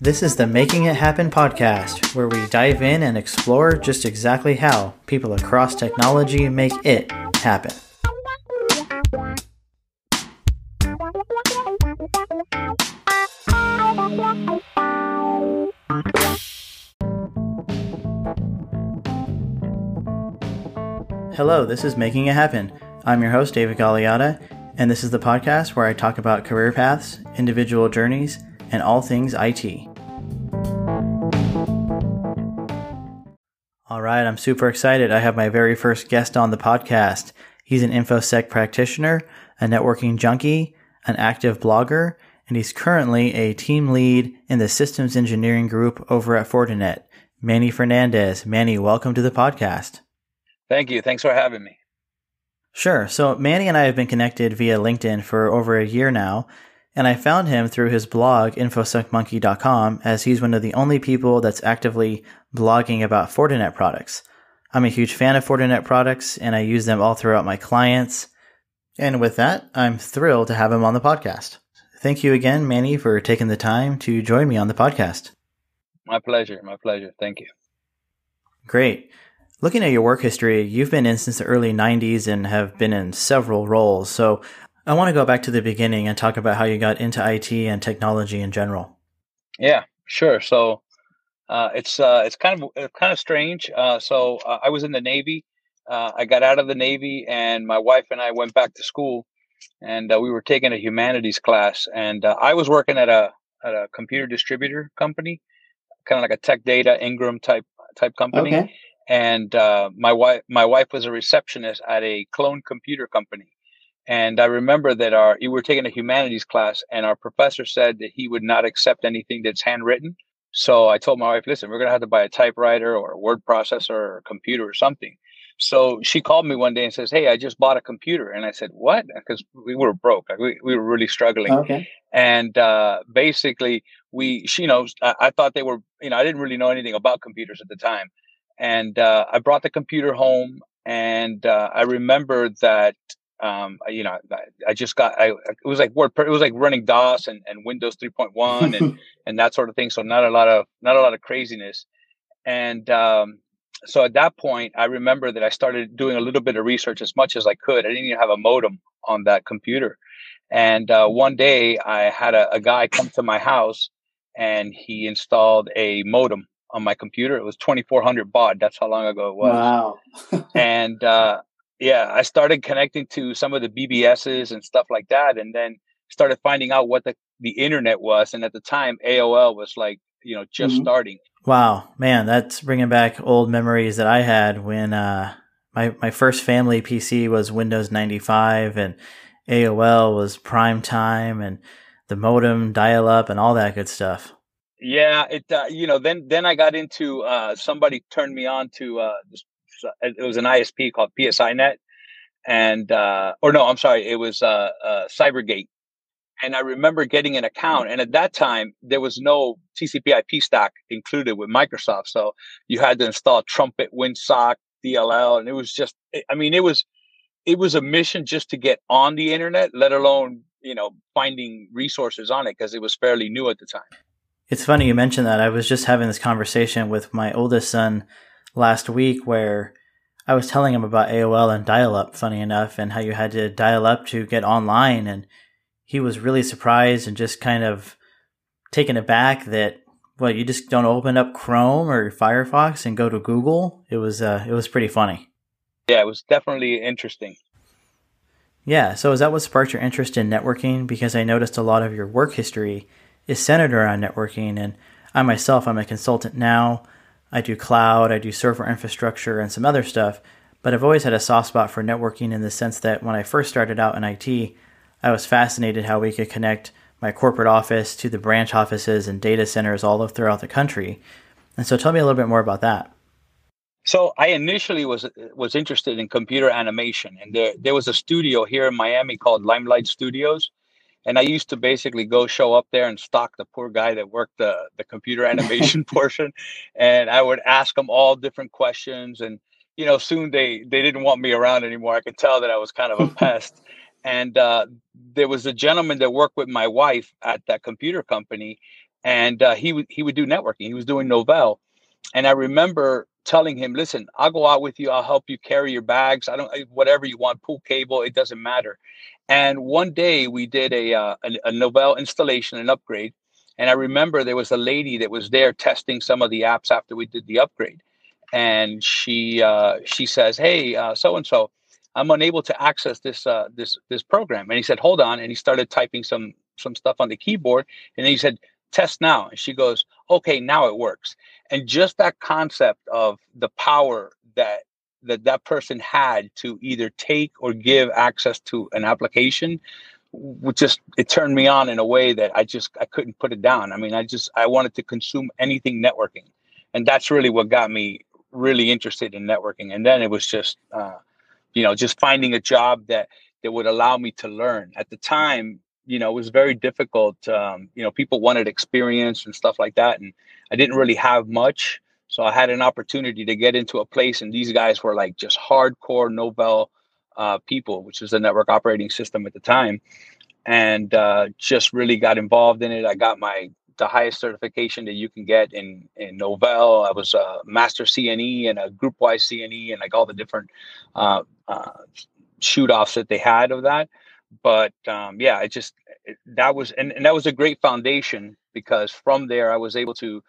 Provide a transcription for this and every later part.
This is the Making It Happen podcast, where we dive in and explore just exactly how people across technology make it happen. Hello, this is Making It Happen. I'm your host, David Galeata, and this is the podcast where I talk about career paths, individual journeys, and all things IT. All right, I'm super excited. I have my very first guest on the podcast. He's an InfoSec practitioner, a networking junkie, an active blogger, and he's currently a team lead in the systems engineering group over at Fortinet. Manny Fernandez. Manny, welcome to the podcast. Thank you. Thanks for having me. Sure. So Manny and I have been connected via LinkedIn for over a year now, and I found him through his blog, InfoSecMonkey.com, as he's one of the only people that's actively blogging about Fortinet products. I'm a huge fan of Fortinet products, and I use them all throughout my clients. And with that, I'm thrilled to have him on the podcast. Thank you again, Manny, for taking the time to join me on the podcast. My pleasure. My pleasure. Thank you. Great. Looking at your work history, you've been in since the early 90s and have been in several roles. So I want to go back to the beginning and talk about how you got into IT and technology in general. Yeah, sure. So uh, it's uh, it's kind of it's kind of strange. Uh, so uh, I was in the Navy. Uh, I got out of the Navy, and my wife and I went back to school, and uh, we were taking a humanities class. And I was working at a at a computer distributor company, kind of like a Tech Data Ingram type type company. Okay and uh, my wife my wife was a receptionist at a clone computer company. And i remember that our we were taking a humanities class and our professor said that he would not accept anything that's handwritten. So i told my wife listen we're going to have to buy a typewriter or a word processor or a computer or something. So she called me one day and says hey i just bought a computer. And i said what? Because we were broke. We, we were really struggling. Okay. And uh, basically we she knows I, I thought they were you know i didn't really know anything about computers at the time and uh, I brought the computer home, and uh, I remember that um, you know I just got I it was like word it was like running DOS and, and Windows 3.1 and and that sort of thing. So not a lot of not a lot of craziness, and um, so at that point I remember that I started doing a little bit of research as much as I could. I didn't even have a modem on that computer, and uh, one day I had a, a guy come to my house and he installed a modem on my computer. It was 2400 baud. That's how long ago it was. Wow. and uh, yeah, I started connecting to some of the BBSs and stuff like that, and then started finding out what the the internet was. And at the time, AOL was like you know just mm-hmm. starting. Wow, man, that's bringing back old memories that I had when uh, my my first family PC was Windows 95 and AOL was prime time and the modem dial up and all that good stuff. Yeah, it uh, you know then then I got into uh, somebody turned me on to uh, it was an ISP called PSINet, and uh, or no, I'm sorry, it was uh, uh, CyberGate, and I remember getting an account, and at that time there was no TCP/IP stack included with Microsoft, so you had to install Trumpet, WinSock, DLL, and it was just I mean it was it was a mission just to get on the internet, let alone you know finding resources on it because it was fairly new at the time. It's funny you mentioned that. I was just having this conversation with my oldest son last week where I was telling him about AOL and dial up, funny enough, and how you had to dial up to get online. And he was really surprised and just kind of taken aback that, well, you just don't open up Chrome or Firefox and go to Google. It was, uh, it was pretty funny. Yeah, it was definitely interesting. Yeah. So is that what sparked your interest in networking? Because I noticed a lot of your work history is centered around networking. And I myself, I'm a consultant now. I do cloud, I do server infrastructure, and some other stuff. But I've always had a soft spot for networking in the sense that when I first started out in IT, I was fascinated how we could connect my corporate office to the branch offices and data centers all throughout the country. And so tell me a little bit more about that. So I initially was was interested in computer animation, and there there was a studio here in Miami called Limelight Studios, and I used to basically go show up there and stalk the poor guy that worked the the computer animation portion, and I would ask him all different questions. And you know, soon they they didn't want me around anymore. I could tell that I was kind of a pest. and uh, there was a gentleman that worked with my wife at that computer company, and uh, he would he would do networking. He was doing Novell, and I remember telling him, "Listen, I'll go out with you. I'll help you carry your bags. I don't whatever you want, pull cable. It doesn't matter." And one day we did a uh, a, a Novell installation and upgrade, and I remember there was a lady that was there testing some of the apps after we did the upgrade, and she uh, she says, "Hey, so and so." I'm unable to access this uh, this this program. And he said, hold on. And he started typing some some stuff on the keyboard. And he said, test now. And she goes, okay, now it works. And just that concept of the power that that that person had to either take or give access to an application which just it turned me on in a way that I just I couldn't put it down. I mean, I just I wanted to consume anything networking, and that's really what got me really interested in networking. And then it was just uh, you know, just finding a job that that would allow me to learn. At the time, you know, it was very difficult. Um, you know, people wanted experience and stuff like that, and I didn't really have much. So I had an opportunity to get into a place, and these guys were like just hardcore Novell uh, people, which was the network operating system at the time, and uh, just really got involved in it. I got my the highest certification that you can get in in Novell. I was a master CNE and a GroupWise CNE and like all the different uh, uh, shoot offs that they had of that. But um, yeah, it just it, that was and, and that was a great foundation because from there I was able to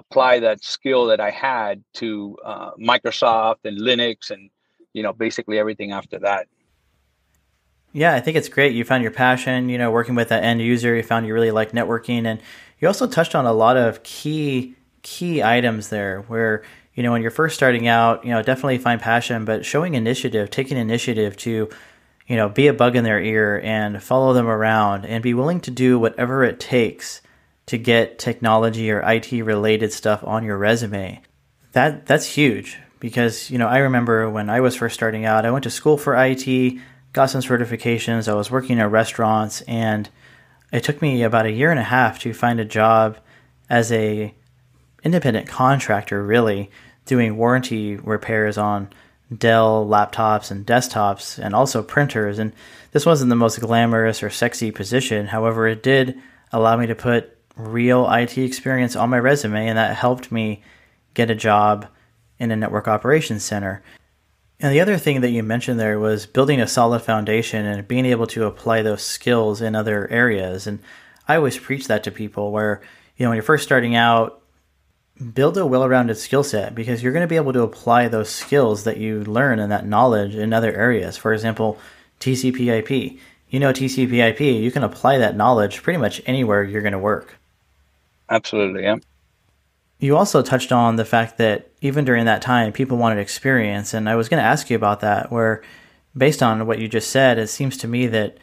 apply that skill that I had to uh, Microsoft and Linux and you know basically everything after that. Yeah, I think it's great. You found your passion, you know, working with that end user. You found you really like networking, and you also touched on a lot of key key items there. Where you know when you're first starting out, you know, definitely find passion, but showing initiative, taking initiative to, you know, be a bug in their ear and follow them around, and be willing to do whatever it takes to get technology or IT related stuff on your resume. That that's huge because you know I remember when I was first starting out, I went to school for IT got some certifications. I was working at restaurants, and it took me about a year and a half to find a job as a independent contractor, really doing warranty repairs on Dell laptops and desktops, and also printers. And this wasn't the most glamorous or sexy position. However, it did allow me to put real IT experience on my resume, and that helped me get a job in a network operations center. And the other thing that you mentioned there was building a solid foundation and being able to apply those skills in other areas. And I always preach that to people where, you know, when you're first starting out, build a well rounded skill set because you're going to be able to apply those skills that you learn and that knowledge in other areas. For example, TCP IP. You know TCP IP, you can apply that knowledge pretty much anywhere you're going to work. Absolutely, yeah. You also touched on the fact that even during that time, people wanted experience. And I was going to ask you about that, where based on what you just said, it seems to me that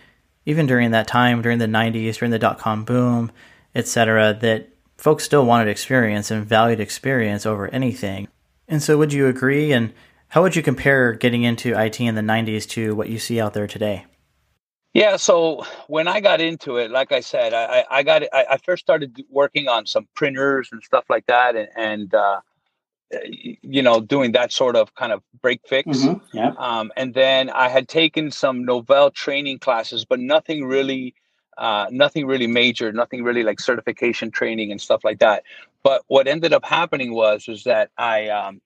even during that time, during the 90s, during the dot com boom, etc., that folks still wanted experience and valued experience over anything. And so, would you agree? And how would you compare getting into IT in the 90s to what you see out there today? Yeah, so when I got into it, like I said, I, I got I, I first started working on some printers and stuff like that, and, and uh, you know, doing that sort of kind of break fix. Mm-hmm, yeah. Um, and then I had taken some Novell training classes, but nothing really, uh, nothing really major, nothing really like certification training and stuff like that. But what ended up happening was was that I um,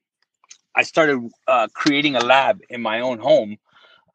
I started uh, creating a lab in my own home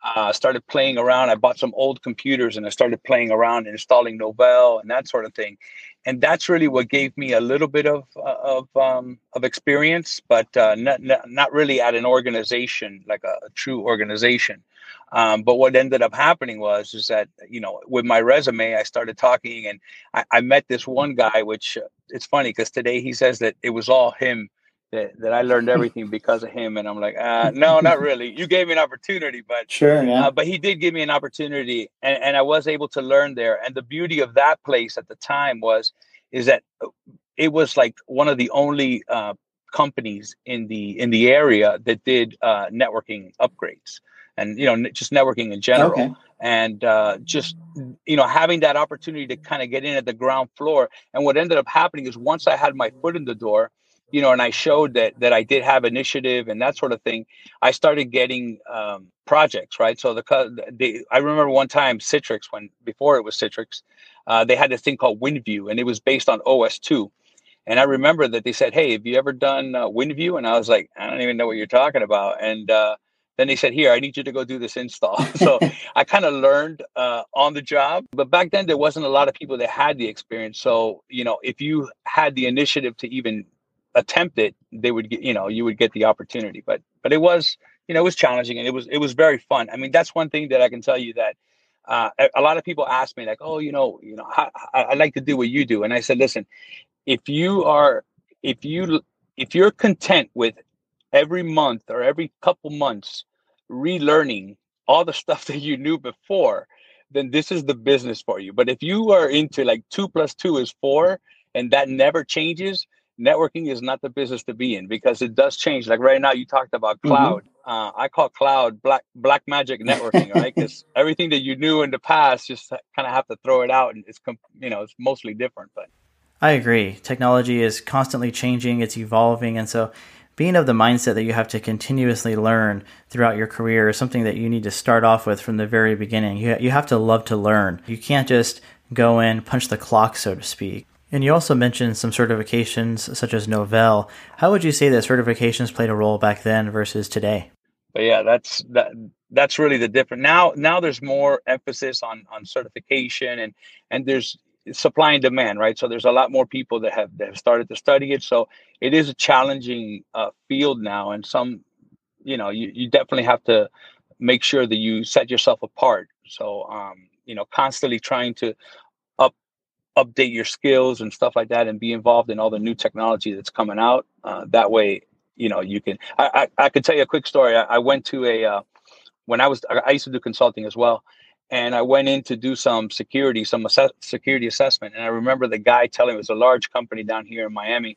uh, started playing around. I bought some old computers and I started playing around and installing Novell and that sort of thing. And that's really what gave me a little bit of uh, of um, of experience, but uh, not, not really at an organization like a, a true organization. Um, but what ended up happening was is that you know with my resume, I started talking and I, I met this one guy, which uh, it's funny because today he says that it was all him that, that I learned everything because of him. And I'm like, uh, no, not really. You gave me an opportunity, but sure, yeah. Uh, but he did give me an opportunity, and, and I was able to learn there. And the beauty of that place at the time was, is that uh, it was like one of the only uh, companies in the in the area that did uh, networking upgrades, and you know, just networking in general. Okay. And uh, just you know, having that opportunity to kind of get in at the ground floor. And what ended up happening is once I had my foot in the door, you know, and I showed that that I did have initiative and that sort of thing, I started getting um, projects, right? So the, the I remember one time Citrix when before it was Citrix, uh, they had this thing called WinView, and it was based on OS two. And I remember that they said, "Hey, have you ever done uh, WinView?" And I was like, "I don't even know what you're talking about." And uh, then they said, "Here, I need you to go do this install." so I kind of learned uh, on the job. But back then, there wasn't a lot of people that had the experience. So you know, if you had the initiative to even attempt it, they would get, you know, you would get the opportunity. But but it was, you know, it was challenging and it was it was very fun. I mean, that's one thing that I can tell you that uh, a, lot of people ask me like, oh, you know, you know, I, I like to do what you do, and I said, listen, if you are, if you if you're content with every month or every couple months relearning all the stuff that you knew before, then this is the business for you. But if you are into like two plus two is four and that never changes, networking is not the business to be in because it does change. Like right now, you talked about mm-hmm. cloud. Mm-hmm. Uh, I call cloud black black magic networking, right? Because everything that you knew in the past, just kind of have to throw it out, and it's you know it's mostly different. But I agree. Technology is constantly changing; it's evolving, and so being of the mindset that you have to continuously learn throughout your career is something that you need to start off with from the very beginning. You, you have to love to learn. You can't just go in, punch the clock, so to speak. And you also mentioned some certifications such as Novell. How would you say that certifications played a role back then versus today? But yeah, that's that that's really the difference. Now now there's more emphasis on on certification and and there's supply and demand, right? So there's a lot more people that have that have started to study it. So it is a challenging uh, field now, and some, you know, you, you definitely have to make sure that you set yourself apart. So um, you know, constantly trying to update your skills and stuff like that and be involved in all the new technology that's coming out uh, that way you know you can i i, I could tell you a quick story. I, I went to a uh, when i was i used to do consulting as well and i went in to do some security some security assessment and i remember the guy telling me it was a large company down here in miami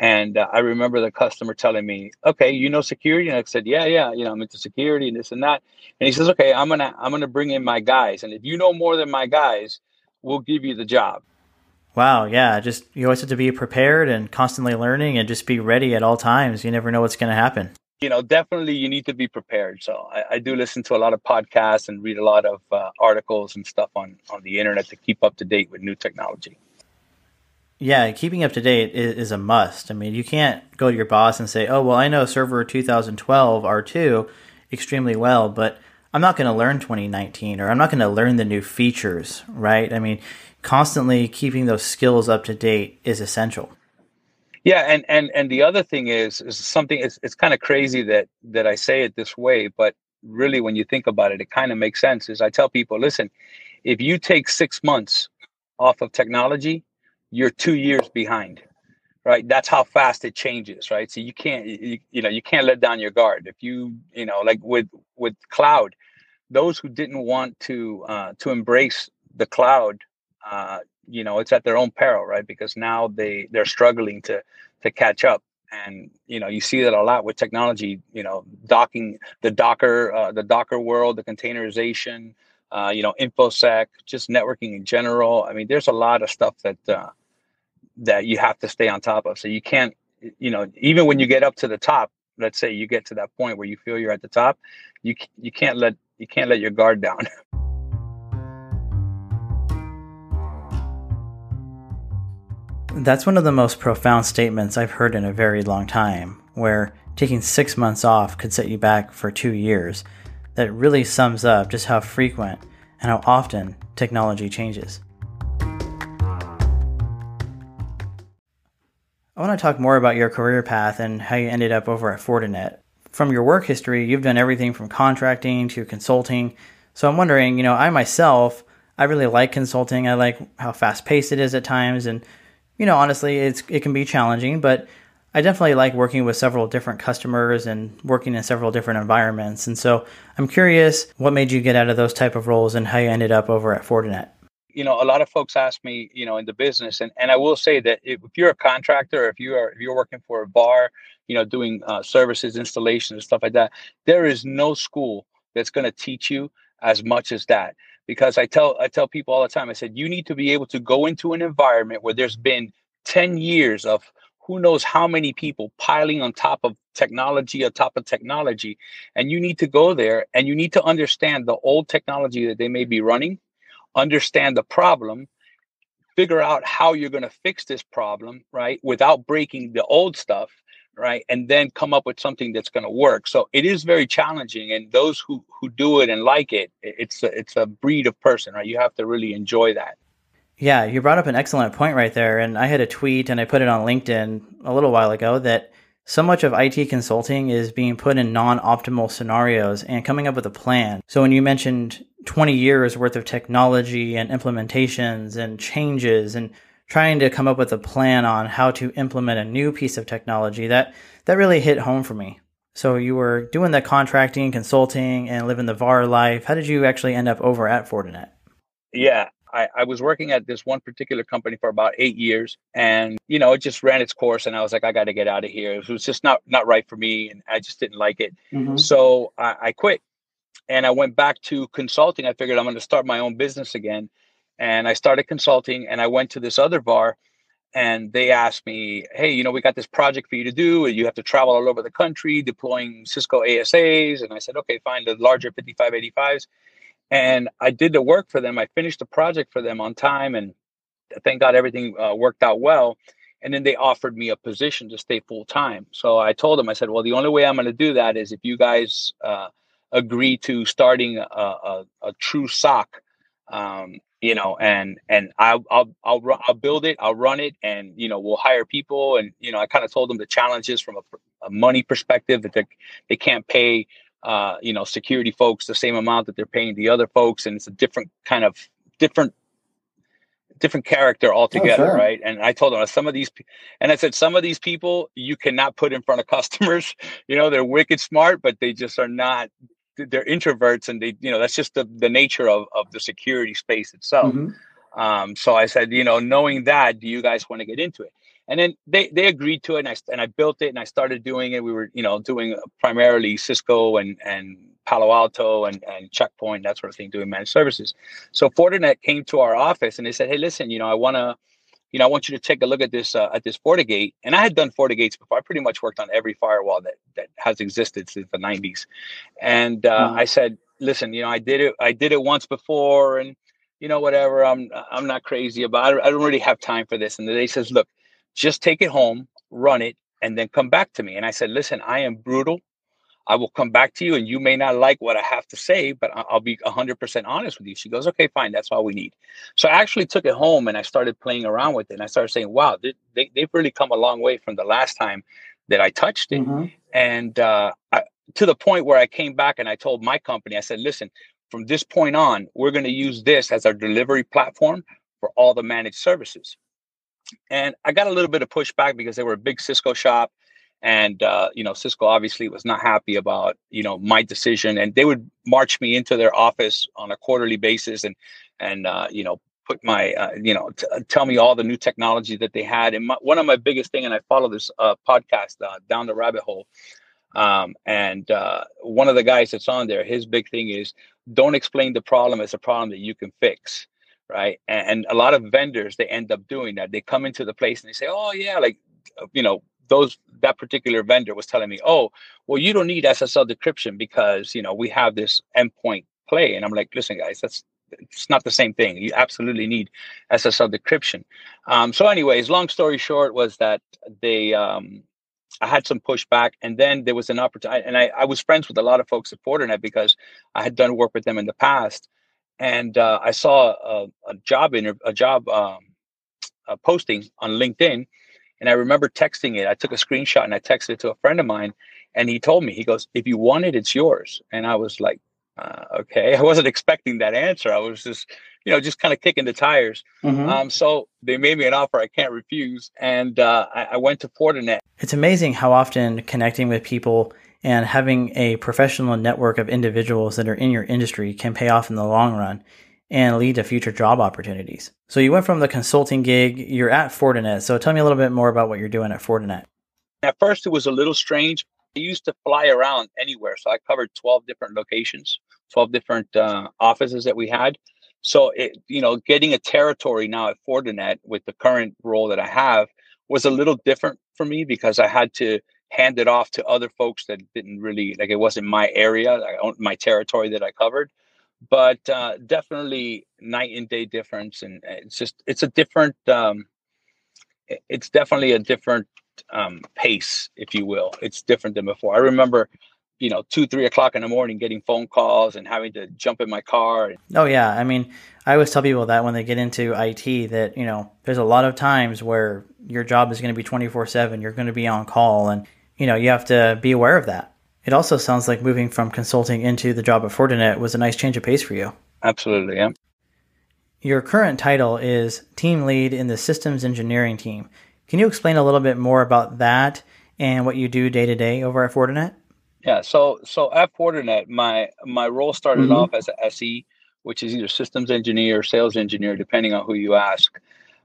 and uh, i remember the customer telling me okay you know security? And i said yeah yeah you know i'm into security and this and that. And he says okay i'm gonna i'm gonna bring in my guys and if you know more than my guys we'll give you the job. Wow, yeah, just you always have to be prepared and constantly learning and just be ready at all times. You never know what's going to happen. You know, definitely you need to be prepared. So I, I do listen to a lot of podcasts and read a lot of uh, articles and stuff on on the internet to keep up to date with new technology. Yeah, keeping up to date is, is a must. I mean, you can't go to your boss and say, "Oh, well, I know Server 2012 R2 extremely well, but." I'm not going to learn 2019 or I'm not going to learn the new features, right? I mean, constantly keeping those skills up to date is essential. Yeah, and and and the other thing is is something it's it's kind of crazy that that I say it this way, but really when you think about it, it kind of makes sense. Is I tell people, listen, if you take six months off of technology, you're two years behind right? That's how fast it changes right? So you can't you, you know you can't let down your guard. If you you know like with with cloud those who didn't want to uh, to embrace the cloud uh, you know it's at their own peril right? Because now they they're struggling to to catch up. And you know you see that a lot with technology you know docking the docker uh, the docker world the containerization uh, you know infosec just networking in general. I mean there's a lot of stuff that uh, that you have to stay on top of. So you can't, you know, even when you get up to the top, let's say you get to that point where you feel you're at the top, you you can't let you can't let your guard down. That's one of the most profound statements I've heard in a very long time, where taking six months off could set you back for two years. That really sums up just how frequent and how often technology changes. I want to talk more about your career path and how you ended up over at Fortinet. From your work history, you've done everything from contracting to consulting. So I'm wondering, you know, I myself, I really like consulting. I like how fast paced it is at times, and you know, honestly, it's it can be challenging, but I definitely like working with several different customers and working in several different environments. And so I'm curious, what made you get out of those type of roles and how you ended up over at Fortinet? You know, a lot of folks ask me, you know, in the business, and, and I will say that if, you're a contractor, if you are if you're working for a VAR, you know, doing uh, services, installations, and stuff like that, there is no school that's going to teach you as much as that. Because I tell I tell people all the time, I said you need to be able to go into an environment where there's been ten years of who knows how many people piling on top of technology on top of technology and you need to go there and you need to understand the old technology that they may be running understand the problem figure out how you're going to fix this problem right without breaking the old stuff right and then come up with something that's going to work so it is very challenging and those who who do it and like it it's a, it's a breed of person right you have to really enjoy that yeah, you brought up an excellent point right there. And I had a tweet and I put it on LinkedIn a little while ago that so much of IT consulting is being put in non optimal scenarios and coming up with a plan. So when you mentioned 20 years worth of technology and implementations and changes and trying to come up with a plan on how to implement a new piece of technology, that, that really hit home for me. So you were doing the contracting, consulting, and living the VAR life. How did you actually end up over at Fortinet? Yeah, I, I, was working at this one particular company for about eight years and you know it just ran its course and i was like i got to get out of here it was just not not right for me and i just didn't like it mm-hmm. so I, I, quit and i went back to consulting i figured i'm going to start my own business again and i started consulting and i went to this other VAR and they asked me hey you know we got this project for you to do you have to travel all over the country deploying cisco asas and i said okay fine the larger 5585s and I did the work for them. I finished the project for them on time, and thank God everything uh, worked out well. And then they offered me a position to stay full time. So I told them, I said, well, the only way I'm going to do that is if you guys uh, agree to starting a, a, a true SOC, um, you know, and and I'll I'll I'll, I'll build it, I'll run it, and you know, we'll hire people. And you know, I kind of told them the challenges from a, a money perspective that they they can't pay uh, you know, security folks the same amount that they're paying the other folks, and it's a different kind of different different character altogether, oh, sure. right? And I told them some of these, and I said some of these people you cannot put in front of customers. You know, they're wicked smart, but they just are not. They're introverts, and they, you know, that's just the the nature of of the security space itself. Mm-hmm. Um, so I said, you know, knowing that, do you guys want to get into it? and then they they agreed to it and I and I built it and I started doing it. We were you know doing primarily Cisco and and Palo Alto and and Checkpoint that sort of thing, doing managed services. So Fortinet came to our office and they said, hey, listen, you know, I want to. You know, I want you to take a look at this uh, at this FortiGate, and I had done FortiGates before. I pretty much worked on every firewall that that has existed since the '90s, and uh, mm-hmm. I said, "Listen, you know, I did it. I did it once before, and you know, whatever. I'm I'm not crazy about it. I don't really have time for this." And they says, "Look, just take it home, run it, and then come back to me. And I said, listen, I am brutal. I will come back to you, and you may not like what I have to say, but I'll be 100% honest with you. She goes, okay, fine. That's all we need. So I actually took it home and I started playing around with it. And I started saying, wow, they, they, have really come a long way from the last time that I touched it. Mm-hmm. And uh, I, to the point where I came back and I told my company, I said, listen, from this point on, we're going to use this as our delivery platform for all the managed services. And I got a little bit of pushback because they were a big Cisco shop. And, uh, you know, Cisco obviously was not happy about, you know, my decision. And they would march me into their office on a quarterly basis and, and, uh, you know, put my, uh, you know, t- uh, tell me all the new technology that they had. And my, one of my biggest thing, and I follow this uh, podcast, uh, Down the Rabbit Hole. Um, and one of the guys that's on there, his big thing is don't explain the problem as a problem that you can fix right? And, and, a lot of vendors they end up doing that. They come into the place and they say, "Oh yeah, like uh, you know." Those that particular vendor was telling me, "Oh, well, you don't need SSL decryption because you know we have this endpoint play." And I'm like, "Listen, guys, that's it's not the same thing. You absolutely need SSL decryption. Um, so, anyways, long story short was that they, um, I had some pushback, and then there was an opportunity, and I, I, was friends with a lot of folks at Fortinet because I had done work with them in the past, and uh, I saw a, a job in a job um, a posting on LinkedIn, and I remember texting it. I took a screenshot and I texted it to a friend of mine, and he told me he goes, "If you want it, it's yours." And I was like, uh, "Okay." I wasn't expecting that answer. I was just, you know, just kind of kicking the tires. Mm-hmm. Um, so they made me an offer I can't refuse, and uh, I, I went to Fortinet. It's amazing how often connecting with people and having a professional network of individuals that are in your industry can pay off in the long run and lead to future job opportunities. So you went from the consulting gig, you're at Fortinet. So tell me a little bit more about what you're doing at Fortinet. At first, it was a little strange. I used to fly around anywhere. So I covered 12 different locations, 12 different uh, offices that we had. So, it, you know, getting a territory now at Fortinet with the current role that I have was a little different for me because I had to hand it off to other folks that didn't really like it wasn't my area, my territory that I covered. But uh, definitely night and day difference, and it's just it's a different. Um, it's definitely a different um, pace, if you will. It's different than before. I remember you know two three o'clock in the morning getting phone calls and having to jump in my car oh yeah i mean i always tell people that when they get into it that you know there's a lot of times where your job is going to be 24 7 you're going to be on call and you know you have to be aware of that it also sounds like moving from consulting into the job at fortinet was a nice change of pace for you absolutely yeah your current title is team lead in the systems engineering team can you explain a little bit more about that and what you do day to day over at fortinet yeah, so so at Fortinet, my my role started mm-hmm. off as a SE, which is either systems engineer or sales engineer, depending on who you ask.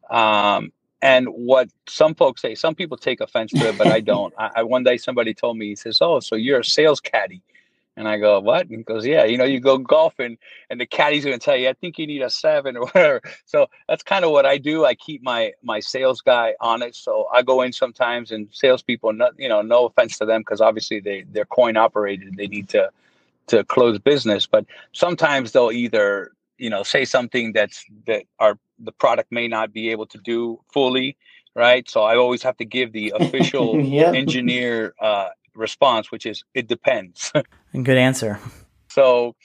Um, and what some folks say, some people take offense to it, but I don't. I, I, one day somebody told me, he says, "Oh, so you're a sales caddy." And I go, what? And he goes, yeah, you know, you go golfing and the caddy's going to tell you, I think you need a seven or whatever. So that's kind of what I do. I keep my, my sales guy on it. So I go in sometimes and salespeople, not, you know, no offense to them, because obviously they, they're coin operated. They need to, to close business, but sometimes they'll either, you know, say something that's, that our, the product may not be able to do fully. Right. So I always have to give the official yeah. engineer, uh, response, which is it depends. And good answer. So,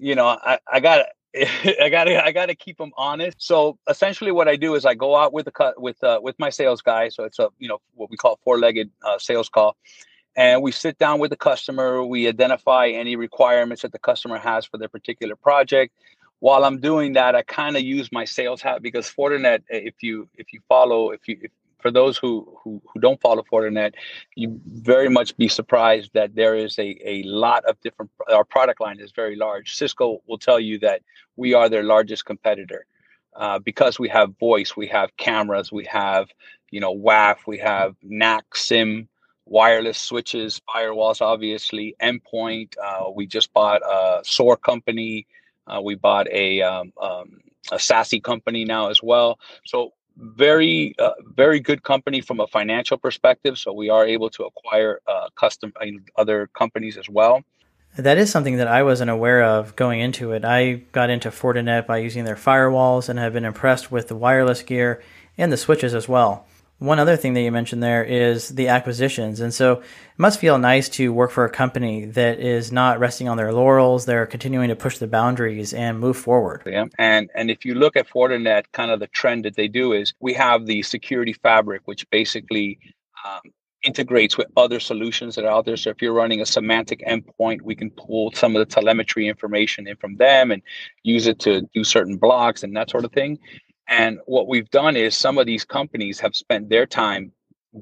you know, I, I got I got to I got to keep them honest. So essentially, what I do is I go out with the cut with uh, with my sales guy. So it's a you know what we call four legged uh, sales call, and we sit down with the customer. We identify any requirements that the customer has for their particular project. While I'm doing that, I kind of use my sales hat because Fortinet, if you if you follow if you if for those who, who, who don't follow Fortinet, you very much be surprised that there is a, a lot of different, our product line is very large. Cisco will tell you that we are their largest competitor uh, because we have voice, we have cameras, we have, you know, WAF, we have NAC, SIEM, wireless switches, firewalls, obviously, endpoint. Uh, we just bought a SOAR company. Uh, we bought a, um, um, a SASE company now as well. So very uh, very good company from a financial perspective so we are able to acquire uh, custom I other companies as well that is something that I wasn't aware of going into it. I got into Fortinet by using their firewalls and have been impressed with the wireless gear and the switches as well one other thing that you mentioned there is the acquisitions. And so it must feel nice to work for a company that is not resting on their laurels. They're continuing to push the boundaries and move forward. Yeah. And and if you look at Fortinet, kind of the trend that they do is we have the security fabric, which basically um, integrates with other solutions that are out there. So if you're running a Symantec endpoint, we can pull some of the telemetry information in from them and use it to do certain blocks and that sort of thing. And what we've done is some of these companies have spent their time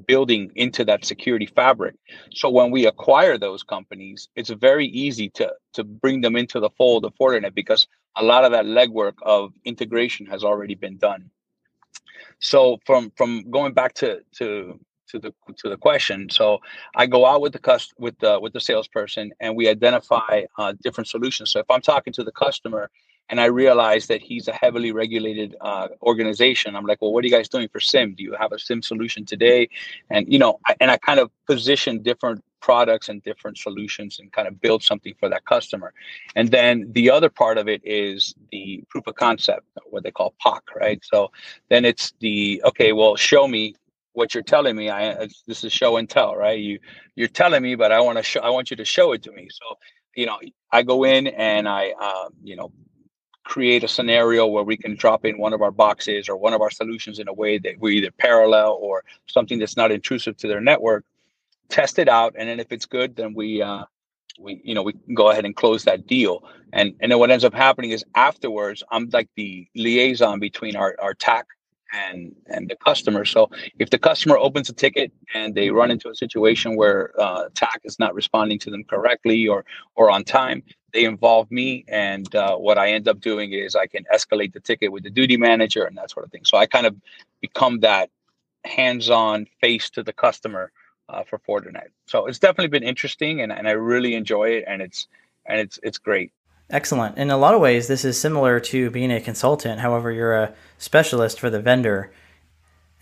building into that security fabric. So when we acquire those companies, it's very easy to to bring them into the fold of Fortinet because a lot of that legwork of integration has already been done. So from from going back to to to the to the question, so I go out with the cust with the with the salesperson and we identify uh, different solutions. So if I'm talking to the customer and I realized that he's a heavily regulated uh, organization. I'm like, well, what are you guys doing for SIEM? Do you have a SIEM solution today? And you know, I, and I kind of position different products and different solutions and kind of build something for that customer. And then the other part of it is the proof of concept, what they call POC, right? So then it's the okay, well, show me what you're telling me. I this is show and tell, right? You you're telling me, but I want to show. I want you to show it to me. So you know, I go in and I, um, you know, create a scenario where we can drop in one of our boxes or one of our solutions in a way that we either parallel or something that's not intrusive to their network test it out and then if it's good then we uh we you know we can go ahead and close that deal. And and then what ends up happening is afterwards i'm like the liaison between our our tac and and the customer. So if the customer opens a ticket and they run into a situation where uh, TAC is not responding to them correctly or or on time, they involve me, and uh, what I end up doing is I can escalate the ticket with the duty manager and that sort of thing. So I kind of become that hands-on face to the customer uh, for Fortinet. So it's definitely been interesting, and, and I really enjoy it, and it's and it's it's great. Excellent. In a lot of ways, this is similar to being a consultant. However, you're a specialist for the vendor.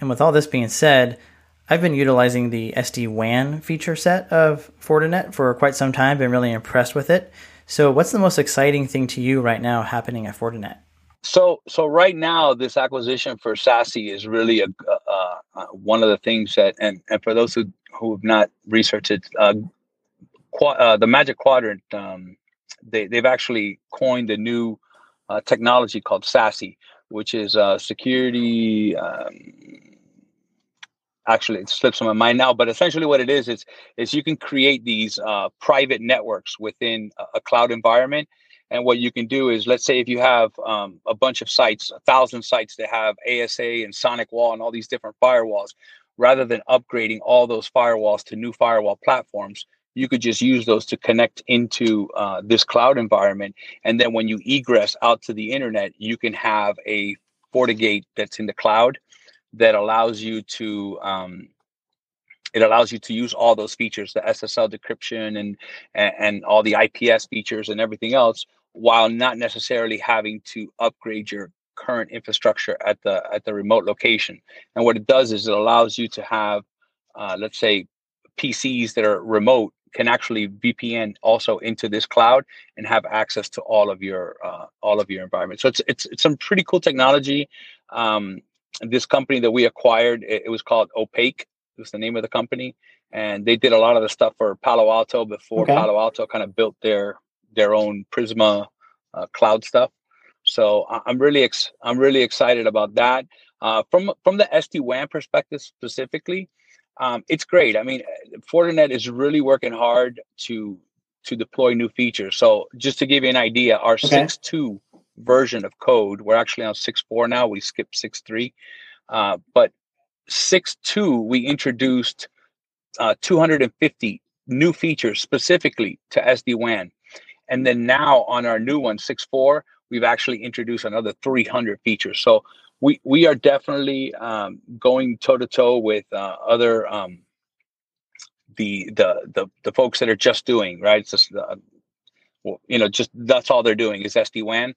And with all this being said, I've been utilizing the SD WAN feature set of Fortinet for quite some time, been really impressed with it. So, what's the most exciting thing to you right now happening at Fortinet? So, so right now, this acquisition for SASE is really a, uh, uh, one of the things that, and, and for those who, who have not researched it, uh, qu- uh, the Magic Quadrant, um, they, they've actually coined a new uh, technology called SASE, which is uh, security. Um, actually, it slips on my mind now, but essentially, what it is is is you can create these uh, private networks within a, a, cloud environment. And what you can do is, let's say, if you have um, a bunch of sites, a thousand sites that have ASA and Sonic Wall and all these different firewalls, rather than upgrading all those firewalls to new firewall platforms, you could just use those to connect into uh, this cloud environment. And then when you egress out to the internet, you can have a FortiGate that's in the cloud that allows you to um, it allows you to use all those features, the SSL decryption and, and and all the IPS features and everything else, while not necessarily having to upgrade your current infrastructure at the at the remote location. And what it does is it allows you to have, uh, let's say, PCs that are remote can actually VPN also into this cloud and have access to all of your uh, all of your environment. So it's it's it's some pretty cool technology. Um, this company that we acquired, it, it, was called OPAQ. It was the name of the company, and they did a lot of the stuff for Palo Alto before okay. Palo Alto kind of built their their own Prisma uh, cloud stuff. So I'm really ex- I'm really excited about that. Uh, from from the SD WAN perspective specifically, um, it's great. I mean, Fortinet is really working hard to to deploy new features. So just to give you an idea, our okay. 6.2 version of code, we're actually on 6.4 now. We skipped 6.3. Uh, but 6.2, we introduced uh, 250 new features specifically to SD-WAN. And then now on our new one, 6.4, we've actually introduced another 300 features. So we we are definitely um, going toe to toe with uh, other um, the, the the the folks that are just doing right. It's just uh, you know, just that's all they're doing is SD WAN.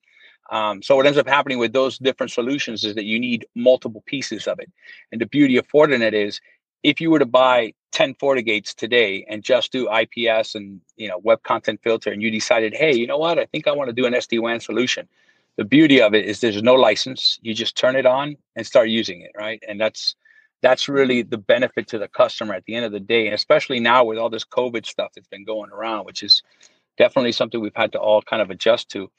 Um, so what ends up happening with those different solutions is that you need multiple pieces of it. And the beauty of Fortinet is if you were to buy 10 FortiGates today and just do IPS and you know web content filter and you decided, hey, you know what, I think I want to do an SD-WAN solution the beauty of it is there's no license. You just turn it on and start using it right? And that's that's really the benefit to the customer at the end of the day and especially now with all this covid stuff that's been going around which is definitely something we've had to all kind of adjust to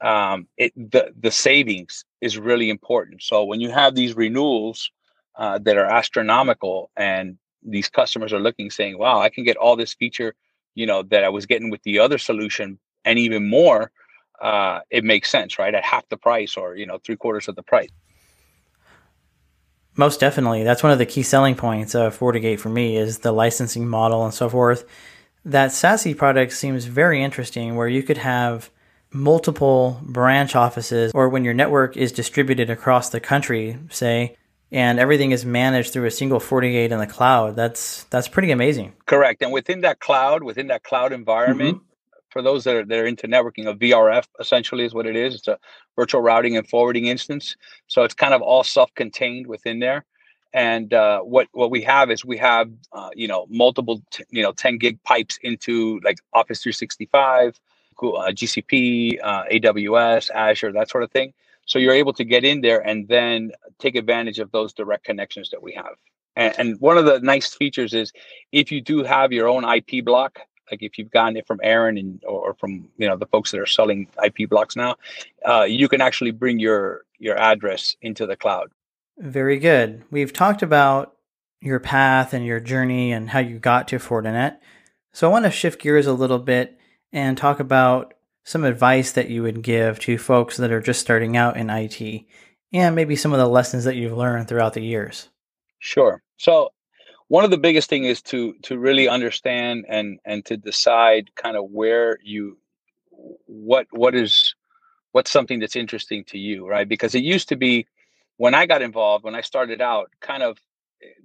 um, it the the savings is really important. So when you have these renewals uh, that are astronomical and these customers are looking saying wow i can get all this feature you know that i was getting with the other solution and even more uh, it makes sense, right? At half the price or, you know, three quarters of the price. Most definitely. That's one of the key selling points of FortiGate for me is the licensing model and so forth. That SASE product seems very interesting where you could have multiple branch offices or when your network is distributed across the country, say, and everything is managed through a single FortiGate in the cloud. That's that's pretty amazing. Correct. And within that cloud, within that cloud environment, mm-hmm for those that are, that are into networking, a VRF essentially is what it is. It's a virtual routing and forwarding instance. So it's kind of all self-contained within there. And uh, what what we have is we have uh, you know multiple t- you know 10 gig pipes into like Office 365, uh, GCP, uh, AWS, Azure, that sort of thing. So you're able to get in there and then take advantage of those direct connections that we have. And, and one of the nice features is if you do have your own IP block, like if you've gotten it from ARIN and or from you know the folks that are selling IP blocks now, uh, you can actually bring your your address into the cloud. Very good. We've talked about your path and your journey and how you got to Fortinet. So I want to shift gears a little bit and talk about some advice that you would give to folks that are just starting out in IT and maybe some of the lessons that you've learned throughout the years. Sure. So one of the biggest thing is to to really understand and and to decide kind of where you what what is what's something that's interesting to you right? Because it used to be when i got involved when i started out kind of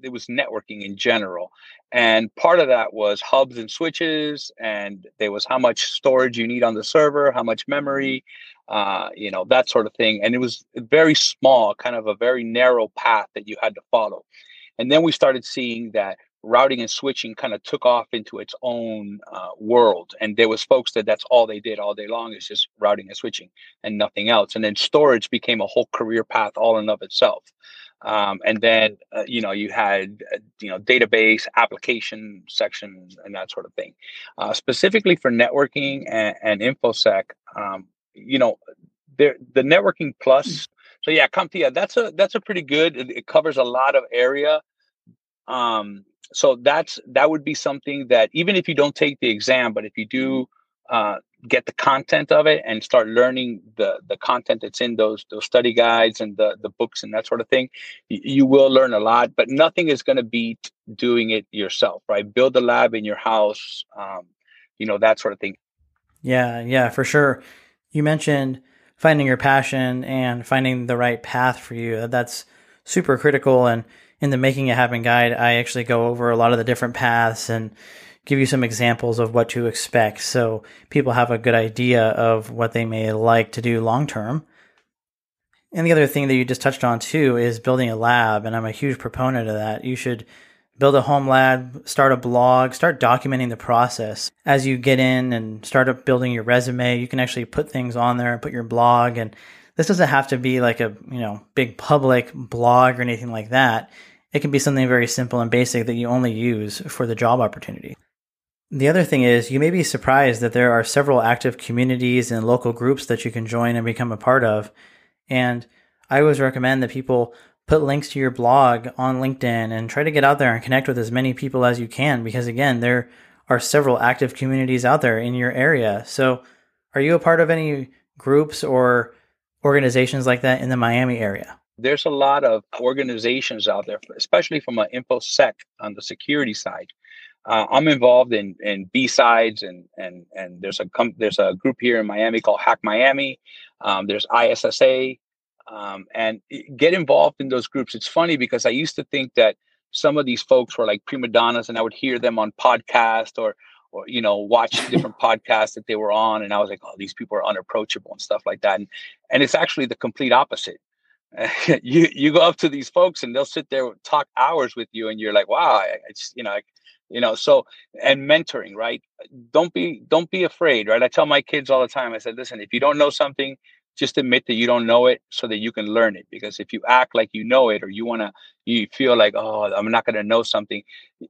it was networking in general. And part of that was hubs and switches and there was how much storage you need on the server how much memory uh, you know that sort of thing. And it was very small kind of a very narrow path that you had to follow and then we started seeing that routing and switching kind of took off into its own uh, world and there was folks that that's all they did all day long is just routing and switching and nothing else and then storage became a whole career path all in of itself. Um, and then uh, you know you had uh, you know database application section and that sort of thing. Uh, specifically for networking and, and infosec um, you know there the networking plus so yeah CompTIA that's a that's a pretty good it, it covers a lot of area um, so that's that would be something that even if you don't take the exam, but if you do uh, get the content of it and start learning the the content that's in those those study guides and the the books and that sort of thing, you, you will learn a lot. But nothing is going to beat doing it yourself, right? Build a lab in your house, um, you know that sort of thing. Yeah, yeah, for sure. You mentioned finding your passion and finding the right path for you. That's super critical and in the Making It Happen guide, I actually go over a lot of the different paths and give you some examples of what to expect so people have a good idea of what they may like to do long term. And the other thing that you just touched on too is building a lab, and I'm a huge proponent of that. You should build a home lab, start a blog, start documenting the process. As you get in and start up building your resume, you can actually put things on there and put your blog and this doesn't have to be like a, you know, big public blog or anything like that. It can be something very simple and basic that you only use for the job opportunity. The other thing is, you may be surprised that there are several active communities and local groups that you can join and become a part of. And I always recommend that people put links to your blog on LinkedIn and try to get out there and connect with as many people as you can because, again, there are several active communities out there in your area. So, are you a part of any groups or organizations like that in the Miami area? there's a lot of organizations out there, especially from an infosec on the security side. Uh, I'm involved in in BSides and and and there's a com- there's a group here in Miami called Hack Miami. Um, there's ISSA, um, and get involved in those groups. It's funny because I used to think that some of these folks were like prima donnas, and I would hear them on podcast or or you know watch different podcasts that they were on, and I was like, oh, these people are unapproachable and stuff like that. And and it's actually the complete opposite. you you go up to these folks and they'll sit there talk hours with you and you're like wow it's you know you know so and mentoring right don't be don't be afraid right i tell my kids all the time i said listen if you don't know something just admit that you don't know it so that you can learn it. Because if you act like you know it or you want to you feel like oh i'm not going to know something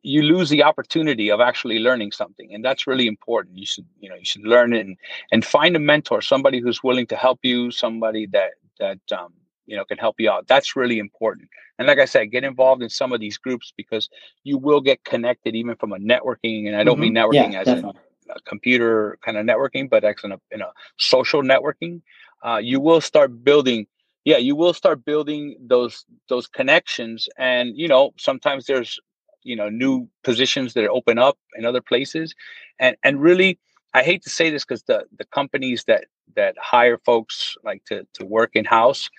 you lose the opportunity of actually learning something. And that's really important. You should you know you should learn it and, and find a mentor somebody who's willing to help you somebody that that um, you know can help you out. That's really important. And like i said get involved in some of these groups because you will get connected even from a networking and i don't mm-hmm. mean networking yeah, as a, a, computer kind of networking but as in a, in a social networking uh, you will start building yeah you will start building those those connections. And you know sometimes there's you know new positions that open up in other places. And and really i hate to say this because the the companies that that hire folks like to to work in house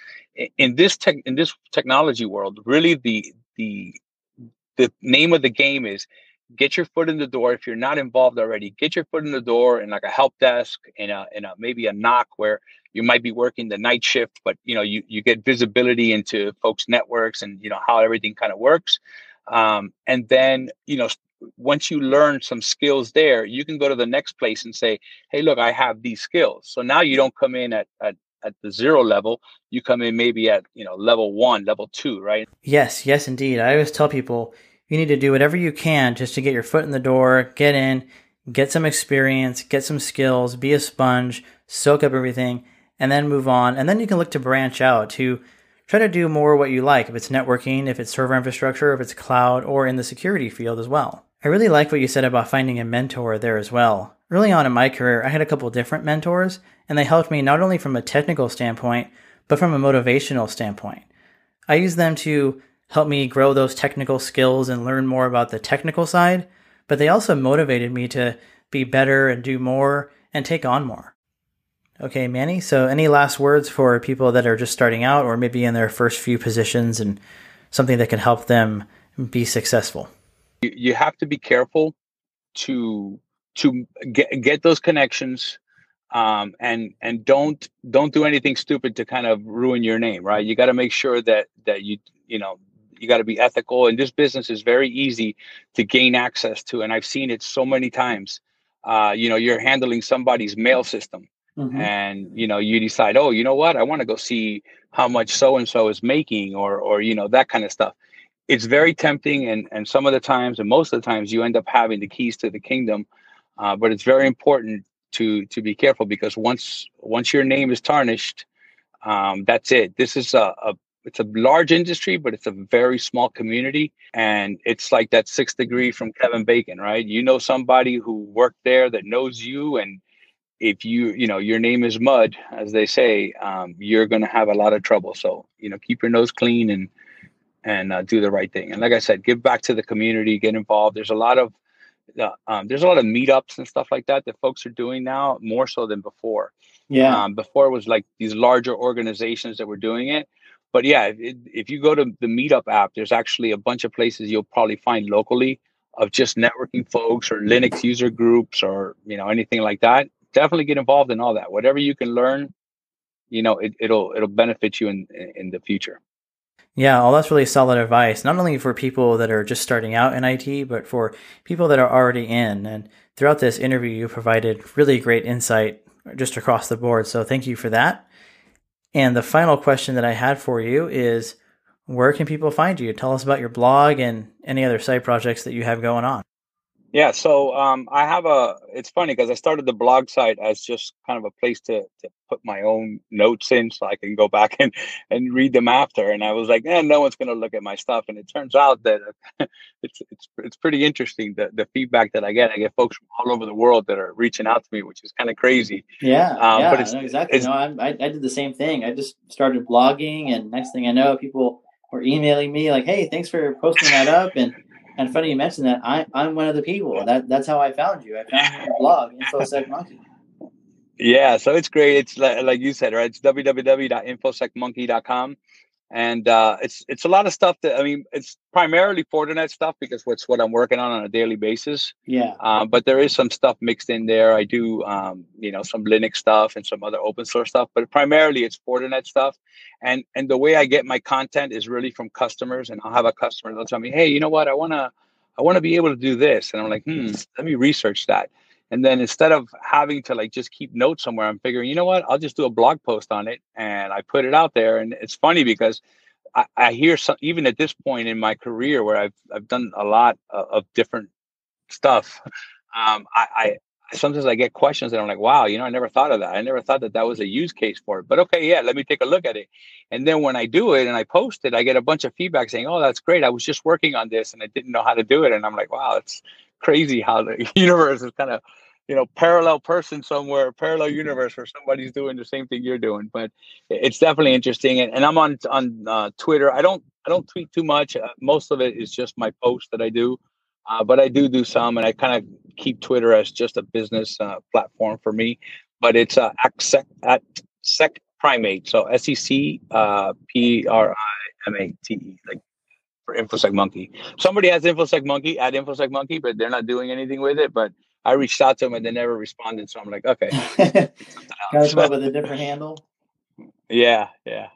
in this tech in this technology world really the the the name of the game is get your foot in the door if you're not involved already get your foot in the door in like a help desk in a in a maybe a NOC where you might be working the night shift but you know you you get visibility into folks networks and you know how everything kind of works. Um, and then you know once you learn some skills there you can go to the next place and say hey look i have these skills. So now you don't come in at, at at the zero level you come in maybe at you know level one level two right? Yes yes indeed. I always tell people you need to do whatever you can just to get your foot in the door get in get some experience get some skills be a sponge soak up everything and then move on. And then you can look to branch out to try to do more what you like if it's networking if it's server infrastructure if it's cloud or in the security field as well. I really like what you said about finding a mentor there as well. Early on in my career i had a couple different mentors and they helped me not only from a technical standpoint, but from a motivational standpoint. I used them to help me grow those technical skills and learn more about the technical side, but they also motivated me to be better and do more and take on more. Okay, Manny, so any last words for people that are just starting out or maybe in their first few positions and something that can help them be successful? You have to be careful to to get, get those connections um, and and don't don't do anything stupid to kind of ruin your name, right? You got to make sure that that you you know you got to be ethical. And this business is very easy to gain access to. And I've seen it so many times. Uh, you know, you're handling somebody's mail system. Mm-hmm. And you know, you decide, oh, you know what? I want to go see how much so and so is making, or or you know that kind of stuff. It's very tempting, and and some of the times, and most of the times, you end up having the keys to the kingdom. Uh, but it's very important to to be careful because once once your name is tarnished, um, that's it. This is a, a it's a large industry, but it's a very small community. And it's like that sixth degree from Kevin Bacon, right? You know somebody who worked there that knows you. And if you, you know, your name is mud, as they say, um, you're going to have a lot of trouble. So, you know, keep your nose clean and, and uh, do the right thing. And like I said, give back to the community, get involved. There's a lot of, uh, um, there's a lot of meetups and stuff like that that folks are doing now more so than before. Yeah. Um, before it was like these larger organizations that were doing it but yeah, if, if you go to the Meetup app, there's actually a bunch of places you'll probably find locally of just networking folks or Linux user groups or you know anything like that. Definitely get involved in all that. Whatever you can learn, you know, it, it'll it'll benefit you in in the future. Yeah, well, that's really solid advice. Not only for people that are just starting out in IT, but for people that are already in. And throughout this interview, you provided really great insight just across the board. So thank you for that. And the final question that I had for you is where can people find you? Tell us about your blog and any other side projects that you have going on. Yeah, so um, I have a. It's funny because I started the blog site as just kind of a place to to put my own notes in, so I can go back and and read them after. And I was like, eh, no one's going to look at my stuff. And it turns out that it's it's it's pretty interesting the the feedback that I get. I get folks from all over the world that are reaching out to me, which is kind of crazy. Yeah, um, yeah, but it's, no, exactly. It's, no, I, I did the same thing. I just started blogging, and next thing I know, people were emailing me like, "Hey, thanks for posting that up," and and funny you mentioned that. I, I'm one of the people. That that's how I found you. I found your blog, InfoSec Monkey. Yeah, so it's great. It's like, like you said, right? It's www.infosecmonkey.com and uh, it's it's a lot of stuff that I mean it's primarily Fortinet stuff because it's what I'm working on on a daily basis. Yeah. Uh, but there is some stuff mixed in there. I do um, you know some Linux stuff and some other open source stuff, but primarily it's Fortinet stuff. And and the way I get my content is really from customers, and I'll have a customer they'll tell me, hey, you know what, I wanna I wanna be able to do this, and I'm like, hmm, let me research that. And then instead of having to like just keep notes somewhere, I'm figuring, you know what, I'll just do a blog post on it and I put it out there. And it's funny because I, I hear some, even at this point in my career where I've, I've done a lot of, of different stuff. Um, I, I, sometimes I get questions and I'm like, wow, you know, I never thought of that. I never thought that that was a use case for it. But okay, yeah, let me take a look at it. And then when I do it and I post it, I get a bunch of feedback saying, oh, that's great. I was just working on this and I didn't know how to do it. And I'm like, wow, it's crazy how the universe is kind of you know parallel person somewhere parallel universe where somebody's doing the same thing you're doing but it's definitely interesting and, and i'm on on uh, twitter. I don't i don't tweet too much uh, most of it is just my posts that i do uh, but i do do some and i kind of keep twitter as just a business uh, platform for me but it's uh, at sec, at sec primate so s-e-c uh, p-r-i-m-a-t-e like for infosec monkey somebody has infosec monkey at infosec monkey but they're not doing anything with it but I reached out to them and they never responded. So I'm like, okay. Got to come up with a different handle. Yeah, yeah.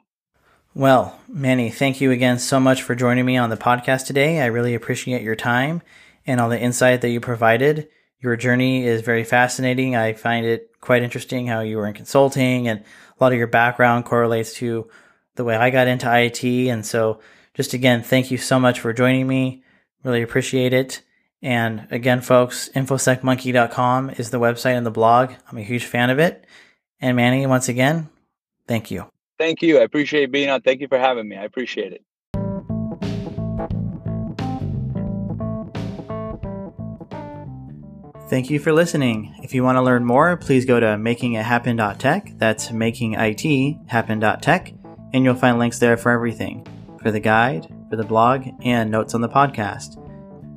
Well, Manny, thank you again so much for joining me on the podcast today. I really appreciate your time and all the insight that you provided. Your journey is very fascinating. I find it quite interesting how you were in consulting and a lot of your background correlates to the way I got into IT. And so, just again, thank you so much for joining me. Really appreciate it. And again, folks, infosecmonkey.com is the website and the blog. I'm a huge fan of it. And Manny, once again, thank you. Thank you. I appreciate being on. Thank you for having me. I appreciate it. Thank you for listening. If you want to learn more, please go to makingithappen.tech. That's makingithappen.tech, and you'll find links there for everything for the guide, for the blog, and notes on the podcast.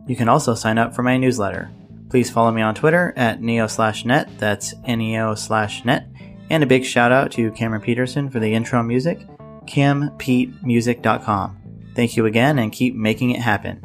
You can also sign up for my newsletter. Please follow me on Twitter at neo slash net, that's neo slash net, and a big shout out to Cameron Peterson for the intro music, campetemusic.com. Thank you again and keep making it happen.